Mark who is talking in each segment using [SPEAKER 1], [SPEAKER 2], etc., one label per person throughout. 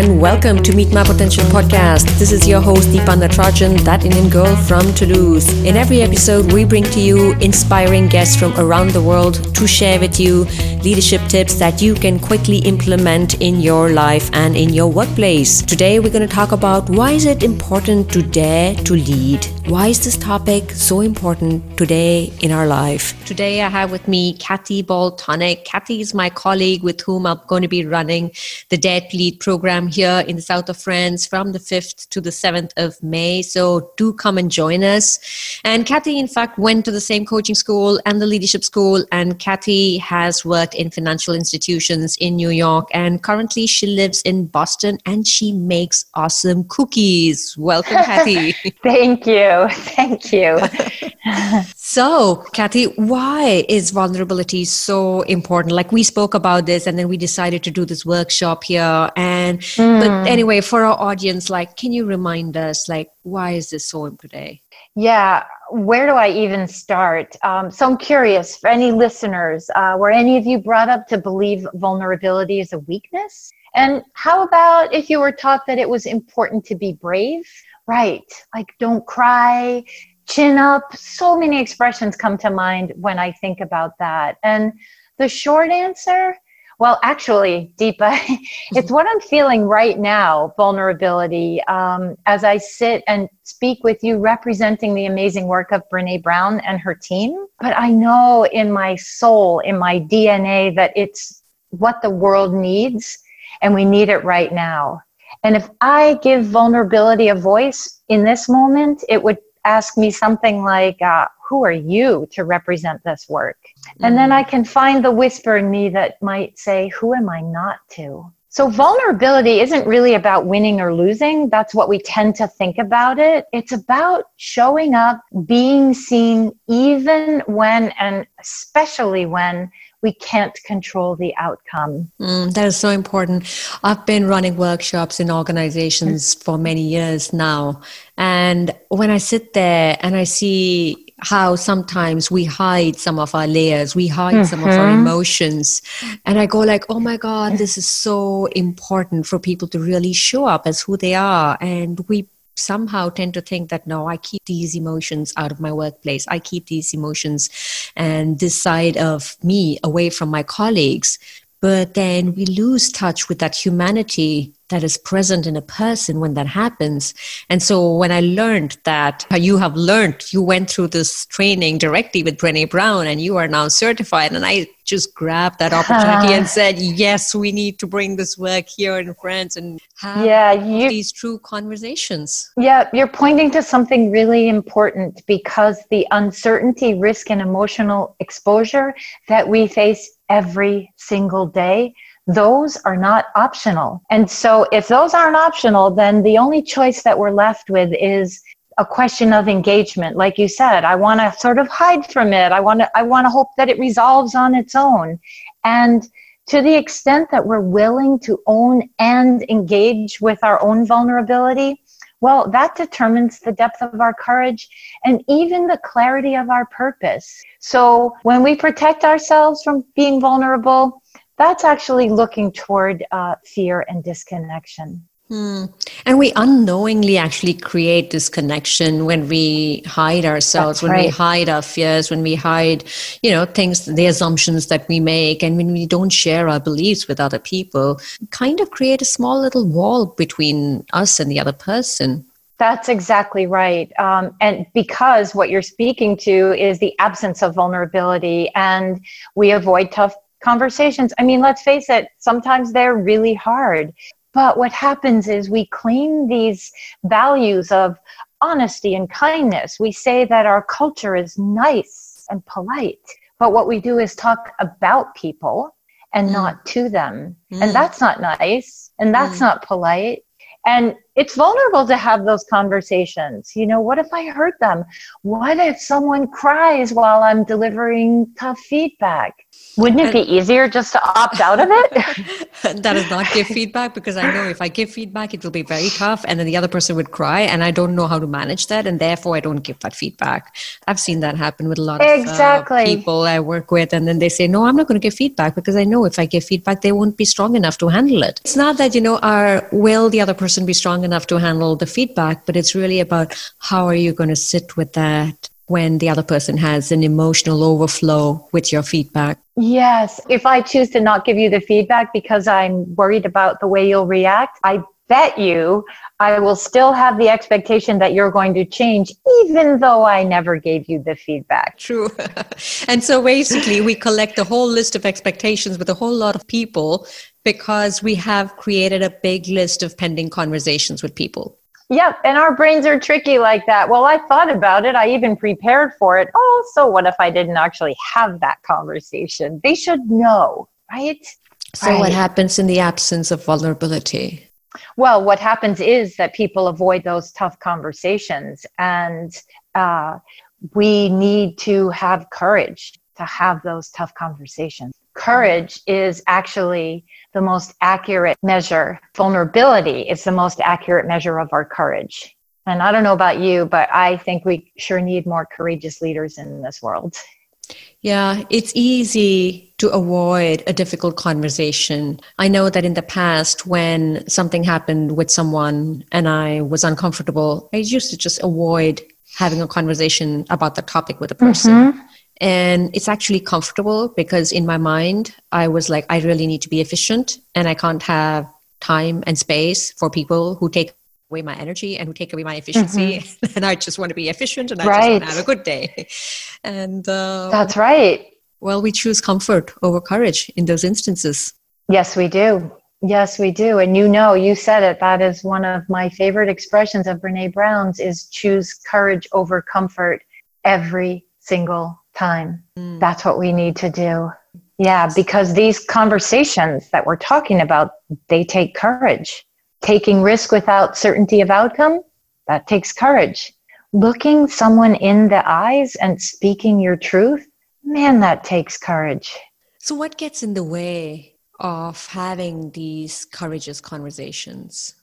[SPEAKER 1] and welcome to Meet My Potential podcast. This is your host, Deepa Natarajan, that Indian girl from Toulouse. In every episode, we bring to you inspiring guests from around the world to share with you leadership tips that you can quickly implement in your life and in your workplace. Today, we're going to talk about why is it important to dare to lead? Why is this topic so important today in our life? Today, I have with me Kathy Ball-Tonick. Kathy is my colleague with whom I'm going to be running the Dare to Lead program here in the south of France from the 5th to the 7th of May. So do come and join us. And Kathy, in fact, went to the same coaching school and the leadership school. And Kathy has worked in financial institutions in New York. And currently she lives in Boston and she makes awesome cookies. Welcome, Kathy.
[SPEAKER 2] Thank you. Thank you.
[SPEAKER 1] so, Kathy, why is vulnerability so important? Like we spoke about this and then we decided to do this workshop here. And mm. but anyway for our audience like can you remind us like why is this so important today?
[SPEAKER 2] Yeah. Where do i even start? Um, so i'm curious for any listeners uh, were any of you brought up to believe vulnerability is a weakness? And how about if you were taught that it was important to be brave? Right. Like don't cry chin up so many expressions come to mind when i think about that and the short answer well, actually, Deepa, it's what I'm feeling right now vulnerability. Um, as I sit and speak with you, representing the amazing work of Brene Brown and her team. But I know in my soul, in my DNA, that it's what the world needs, and we need it right now. And if I give vulnerability a voice in this moment, it would ask me something like, uh, Who are you to represent this work? And then I can find the whisper in me that might say, Who am I not to? So, vulnerability isn't really about winning or losing. That's what we tend to think about it. It's about showing up, being seen, even when and especially when we can't control the outcome.
[SPEAKER 1] Mm, that is so important. I've been running workshops in organizations for many years now. And when I sit there and I see how sometimes we hide some of our layers we hide mm-hmm. some of our mm-hmm. emotions and i go like oh my god this is so important for people to really show up as who they are and we somehow tend to think that no i keep these emotions out of my workplace. I keep these emotions and this side of me away from my colleagues. But then we lose touch with that humanity that is present in a person when that happens. And so when I learned that you have learned, you went through this training directly with Brene Brown and you are now certified. And I just grabbed that opportunity and said, yes, we need to bring this work here in France and have yeah, you, these true conversations.
[SPEAKER 2] Yeah, you're pointing to something really important because the uncertainty, risk, and emotional exposure that we face every single day those are not optional. And so if those aren't optional, then the only choice that we're left with is a question of engagement. Like you said, I want to sort of hide from it. I want to I want to hope that it resolves on its own. And to the extent that we're willing to own and engage with our own vulnerability, well, that determines the depth of our courage and even the clarity of our purpose. So when we protect ourselves from being vulnerable, that's actually looking toward uh, fear and disconnection.
[SPEAKER 1] Hmm. And we unknowingly actually create this connection when we hide ourselves, when we hide our fears, when we hide, you know, things, the assumptions that we make, and when we don't share our beliefs with other people, kind of create a small little wall between us and the other person.
[SPEAKER 2] That's exactly right. Um, and because what you're speaking to is the absence of vulnerability, and we avoid tough conversations. I mean, let's face it, sometimes they're really hard. But what happens is we claim these values of honesty and kindness. We say that our culture is nice and polite. But what we do is talk about people and mm. not to them. Mm. And that's not nice and that's mm. not polite. And it's vulnerable to have those conversations. You know, what if I hurt them? What if someone cries while I'm delivering tough feedback? Wouldn't it be easier just to opt out of
[SPEAKER 1] it? that is not give feedback because I know if I give feedback, it will be very tough and then the other person would cry and I don't know how to manage that and therefore I don't give that feedback. I've seen that happen with a lot of uh, exactly. uh, people I work with and then they say, no, I'm not going to give feedback because I know if I give feedback, they won't be strong enough to handle it. It's not that, you know, are, will the other person be strong enough to handle the feedback, but it's really about how are you going to sit with that when the other person has an emotional overflow with your feedback.
[SPEAKER 2] Yes. If I choose to not give you the feedback because I'm worried about the way you'll react, I bet you I will still have the expectation that you're going to change, even though I never gave you the feedback.
[SPEAKER 1] True. and so basically, we collect a whole list of expectations with a whole lot of people because we have created a big list of pending conversations with people.
[SPEAKER 2] Yep, and our brains are tricky like that. Well, I thought about it. I even prepared for it. Oh, so what if I didn't actually have that conversation? They should know, right?
[SPEAKER 1] So,
[SPEAKER 2] right.
[SPEAKER 1] what happens in the absence of vulnerability?
[SPEAKER 2] Well, what happens is that people avoid those tough conversations, and uh, we need to have courage to have those tough conversations. Courage is actually the most accurate measure. Vulnerability is the most accurate measure of our courage. And I don't know about you, but I think we sure need more courageous leaders in this world.
[SPEAKER 1] Yeah, it's easy to avoid a difficult conversation. I know that in the past, when something happened with someone and I was uncomfortable, I used to just avoid having a conversation about the topic with a person. Mm-hmm. And it's actually comfortable because in my mind, I was like, I really need to be efficient and I can't have time and space for people who take away my energy and who take away my efficiency. Mm-hmm. and I just want to be efficient and I right. just want to have a good day. And
[SPEAKER 2] uh, that's right.
[SPEAKER 1] Well, we choose comfort over courage in those instances.
[SPEAKER 2] Yes, we do. Yes, we do. And you know, you said it. That is one of my favorite expressions of Brene Brown's is choose courage over comfort every single time. Mm. That's what we need to do. Yeah, because these conversations that we're talking about, they take courage. Taking risk without certainty of outcome, that takes courage. Looking someone in the eyes and speaking your truth, man, that takes courage.
[SPEAKER 1] So, what gets in the way of having these courageous conversations?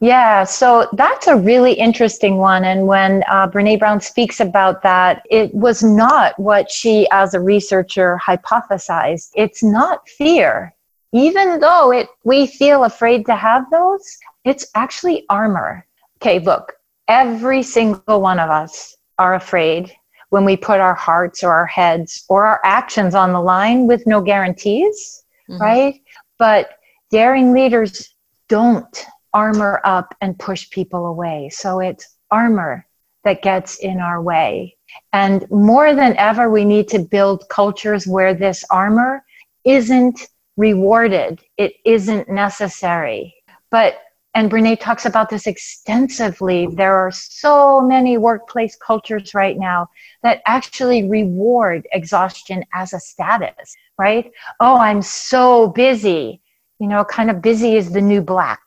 [SPEAKER 2] Yeah, so that's a really interesting one. And when uh, Brene Brown speaks about that, it was not what she, as a researcher, hypothesized. It's not fear. Even though it, we feel afraid to have those, it's actually armor. Okay, look, every single one of us are afraid when we put our hearts or our heads or our actions on the line with no guarantees, mm-hmm. right? But daring leaders don't armor up and push people away. So it's armor that gets in our way. And more than ever, we need to build cultures where this armor isn't rewarded, it isn't necessary. But and Brene talks about this extensively. There are so many workplace cultures right now that actually reward exhaustion as a status, right? Oh, I'm so busy. You know, kind of busy is the new black,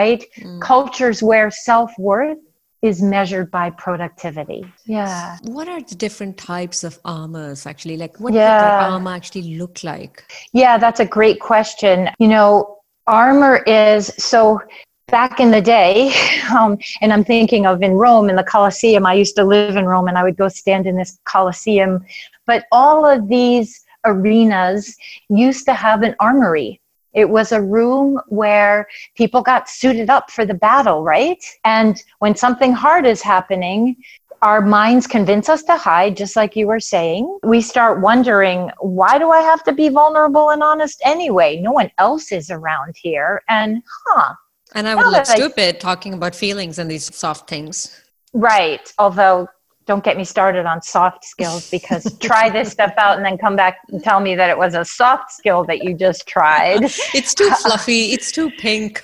[SPEAKER 2] right? Mm. Cultures where self worth is measured by productivity. Yeah.
[SPEAKER 1] What are the different types of armors actually? Like, what yeah. does armor actually look like?
[SPEAKER 2] Yeah, that's a great question. You know, armor is so back in the day, um, and I'm thinking of in Rome in the Colosseum. I used to live in Rome and I would go stand in this Colosseum. But all of these arenas used to have an armory it was a room where people got suited up for the battle, right? And when something hard is happening, our minds convince us to hide, just like you were saying. We start wondering, why do I have to be vulnerable and honest anyway? No one else is around here. And, huh.
[SPEAKER 1] And I would look stupid I, talking about feelings and these soft things.
[SPEAKER 2] Right. Although don't get me started on soft skills because try this stuff out and then come back and tell me that it was a soft skill that you just tried.
[SPEAKER 1] it's too fluffy, it's too pink.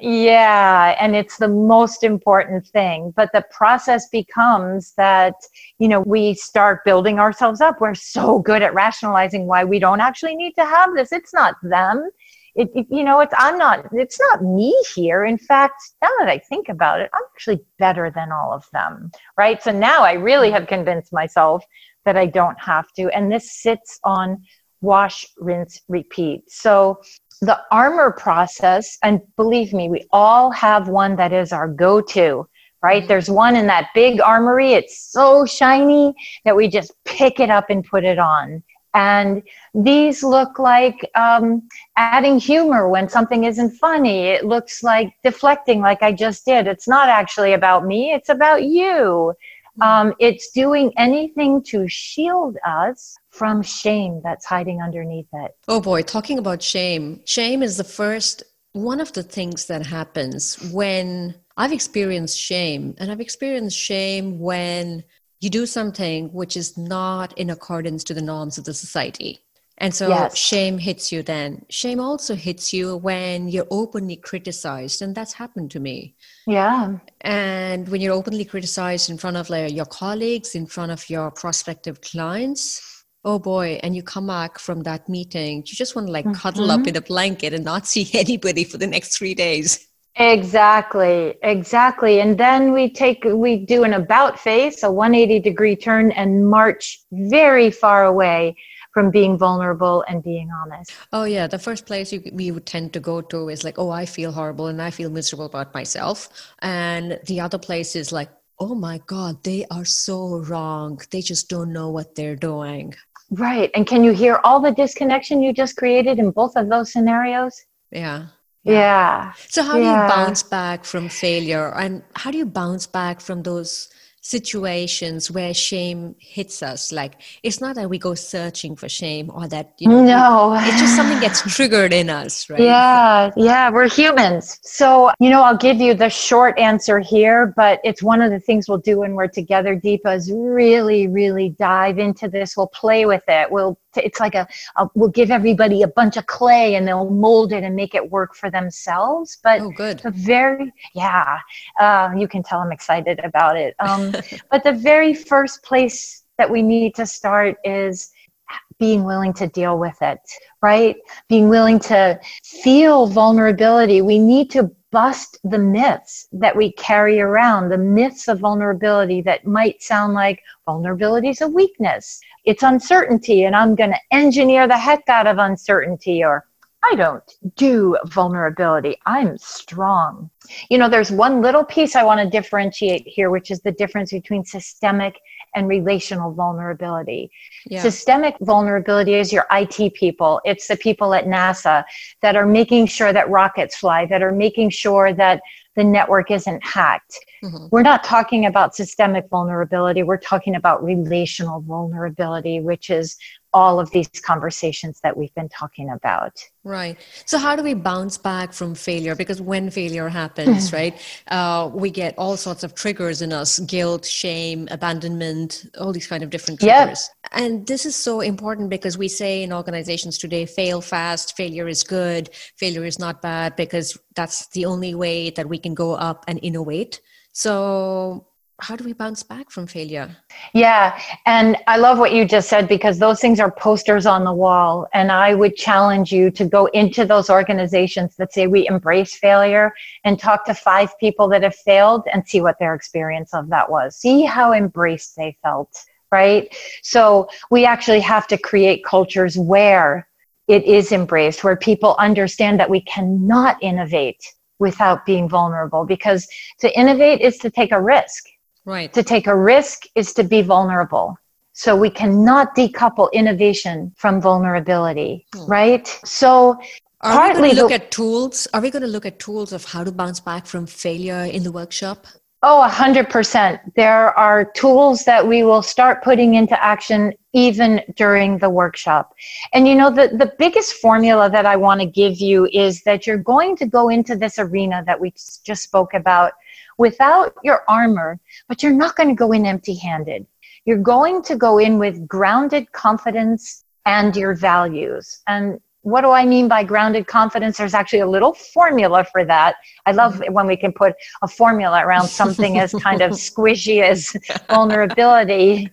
[SPEAKER 2] yeah, and it's the most important thing. But the process becomes that, you know, we start building ourselves up. We're so good at rationalizing why we don't actually need to have this. It's not them. It, it, you know it's i'm not it's not me here. In fact now that i think about it i'm actually better than all of them right? So now i really have convinced myself that i don't have to. And this sits on wash rinse repeat. So the armor process and believe me we all have one that is our go-to right? There's one in that big armory. It's so shiny that we just pick it up and put it on and these look like um, adding humor when something isn't funny. It looks like deflecting, like I just did. It's not actually about me, it's about you. Hmm. Um, it's doing anything to shield us from shame that's hiding underneath it.
[SPEAKER 1] Oh boy, talking about shame. Shame is the first one of the things that happens when I've experienced shame, and I've experienced shame when you do something which is not in accordance to the norms of the society. And so yes. shame hits you then. Shame also hits you when you're openly criticized. And that's happened to me.
[SPEAKER 2] Yeah.
[SPEAKER 1] And when you're openly criticized in front of like your colleagues, in front of your prospective clients, oh boy, and you come back from that meeting, you just want to like mm-hmm. cuddle up in a blanket and not see anybody for the next three days.
[SPEAKER 2] Exactly, exactly. And then we take, we do an about face, a 180 degree turn, and march very far away from being vulnerable and being honest.
[SPEAKER 1] Oh, yeah. The first place you, we would tend to go to is like, oh, I feel horrible and I feel miserable about myself. And the other place is like, oh my God, they are so wrong. They just don't know what they're doing.
[SPEAKER 2] Right. And can you hear all the disconnection you just created in both of those scenarios?
[SPEAKER 1] Yeah.
[SPEAKER 2] Yeah. yeah.
[SPEAKER 1] So how
[SPEAKER 2] yeah.
[SPEAKER 1] do you bounce back from failure? And how do you bounce back from those situations where shame hits us? Like it's not that we go searching for shame or that you know
[SPEAKER 2] no.
[SPEAKER 1] it's just something gets triggered in us right?
[SPEAKER 2] Yeah. Yeah we're humans. So you know i'll give you the short answer here but it's one of the things we'll do when we're together deepa is really really dive into this. We'll play with it. We'll it's like a, a, we'll give everybody a bunch of clay and they'll mold it and make it work for themselves. But
[SPEAKER 1] oh good.
[SPEAKER 2] the very yeah uh, you can tell i'm excited about it. Um, but the very first place that we need to start is being willing to deal with it right being willing to feel vulnerability we need to bust the myths that we carry around, the myths of vulnerability that might sound like vulnerability is a weakness. It's uncertainty, and I'm going to engineer the heck out of uncertainty, or I don't do vulnerability. I'm strong. You know, there's one little piece I want to differentiate here, which is the difference between systemic and relational vulnerability. Yeah. Systemic vulnerability is your IT people, it's the people at NASA that are making sure that rockets fly, that are making sure that the network isn't hacked. Mm-hmm. We're not talking about systemic vulnerability, we're talking about relational vulnerability, which is all of these conversations that we've been talking about.
[SPEAKER 1] Right. So, how do we bounce back from failure? Because when failure happens, mm-hmm. right, uh, we get all sorts of triggers in us guilt, shame, abandonment, all these kind of different triggers. Yep. And this is so important because we say in organizations today fail fast, failure is good, failure is not bad, because that's the only way that we can go up and innovate. So, how do we bounce back from failure?
[SPEAKER 2] Yeah, and I love what you just said because those things are posters on the wall. And I would challenge you to go into those organizations that say we embrace failure and talk to five people that have failed and see what their experience of that was. See how embraced they felt, right? So we actually have to create cultures where it is embraced, where people understand that we cannot innovate without being vulnerable because to innovate is to take a risk
[SPEAKER 1] Right.
[SPEAKER 2] To take a risk is to be vulnerable. So we cannot decouple innovation from vulnerability, hmm. right? So
[SPEAKER 1] are partly we going to look the, at tools? Are we going to look at tools of how to bounce back from failure in the workshop?
[SPEAKER 2] Oh, 100%. There are tools that we will start putting into action even during the workshop. And you know, the, the biggest formula that I want to give you is that you're going to go into this arena that we just spoke about without your armor, but you're not going to go in empty handed. You're going to go in with grounded confidence and your values. And what do I mean by grounded confidence? There's actually a little formula for that. I love mm-hmm. when we can put a formula around something as kind of squishy as vulnerability.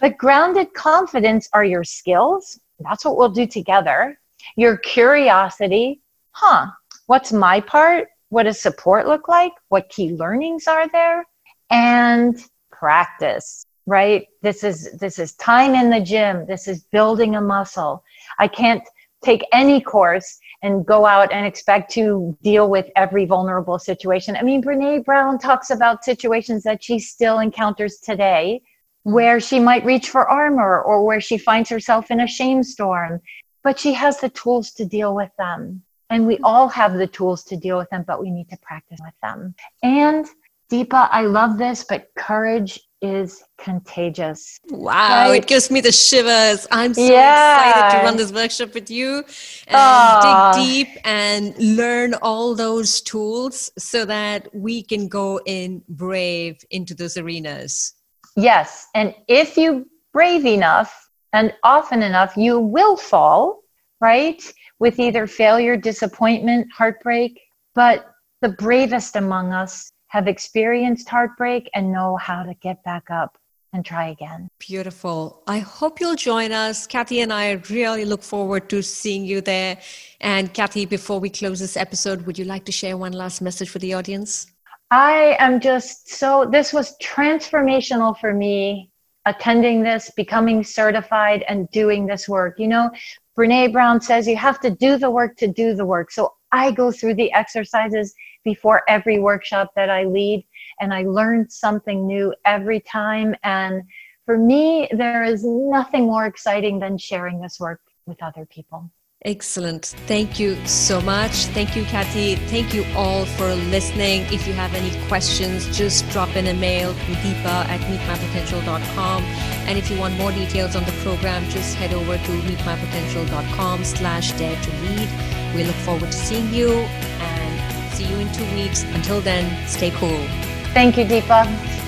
[SPEAKER 2] But grounded confidence are your skills. That's what we'll do together. your curiosity, huh, what's my part? What does support look like? What key learnings are there? And practice, right? This is this is time in the gym. This is building a muscle. I can't take any course and go out and expect to deal with every vulnerable situation. I mean, Brene Brown talks about situations that she still encounters today where she might reach for armor or where she finds herself in a shame storm, but she has the tools to deal with them. And we all have the tools to deal with them, but we need to practice with them. And Deepa, I love this, but courage is contagious.
[SPEAKER 1] Wow, right? it gives me the shivers. I'm so yeah. excited to run this workshop with you and dig ah. deep and learn all those tools so that we can go in brave into those arenas.
[SPEAKER 2] Yes. And if you brave enough and often enough, you will fall, right? With either failure, disappointment, heartbreak. But the bravest among us have experienced heartbreak and know how to get back up and try again.
[SPEAKER 1] Beautiful. I hope you'll join us. Kathy and I really look forward to seeing you there. And Kathy, before we close this episode, would you like to share one last message for the audience?
[SPEAKER 2] I am just so, this was transformational for me attending this, becoming certified, and doing this work. You know, Brene Brown says you have to do the work to do the work. So I go through the exercises before every workshop that I lead, and I learn something new every time. And for me, there is nothing more exciting than sharing this work with other people.
[SPEAKER 1] Excellent. Thank you so much. Thank you, Kathy. Thank you all for listening. If you have any questions, just drop in a mail to deepa at meetmypotential.com. And if you want more details on the program, just head over to meetmypotential.com slash dare to lead. We look forward to seeing you and see you in two weeks. Until then, stay cool.
[SPEAKER 2] Thank you, Deepa.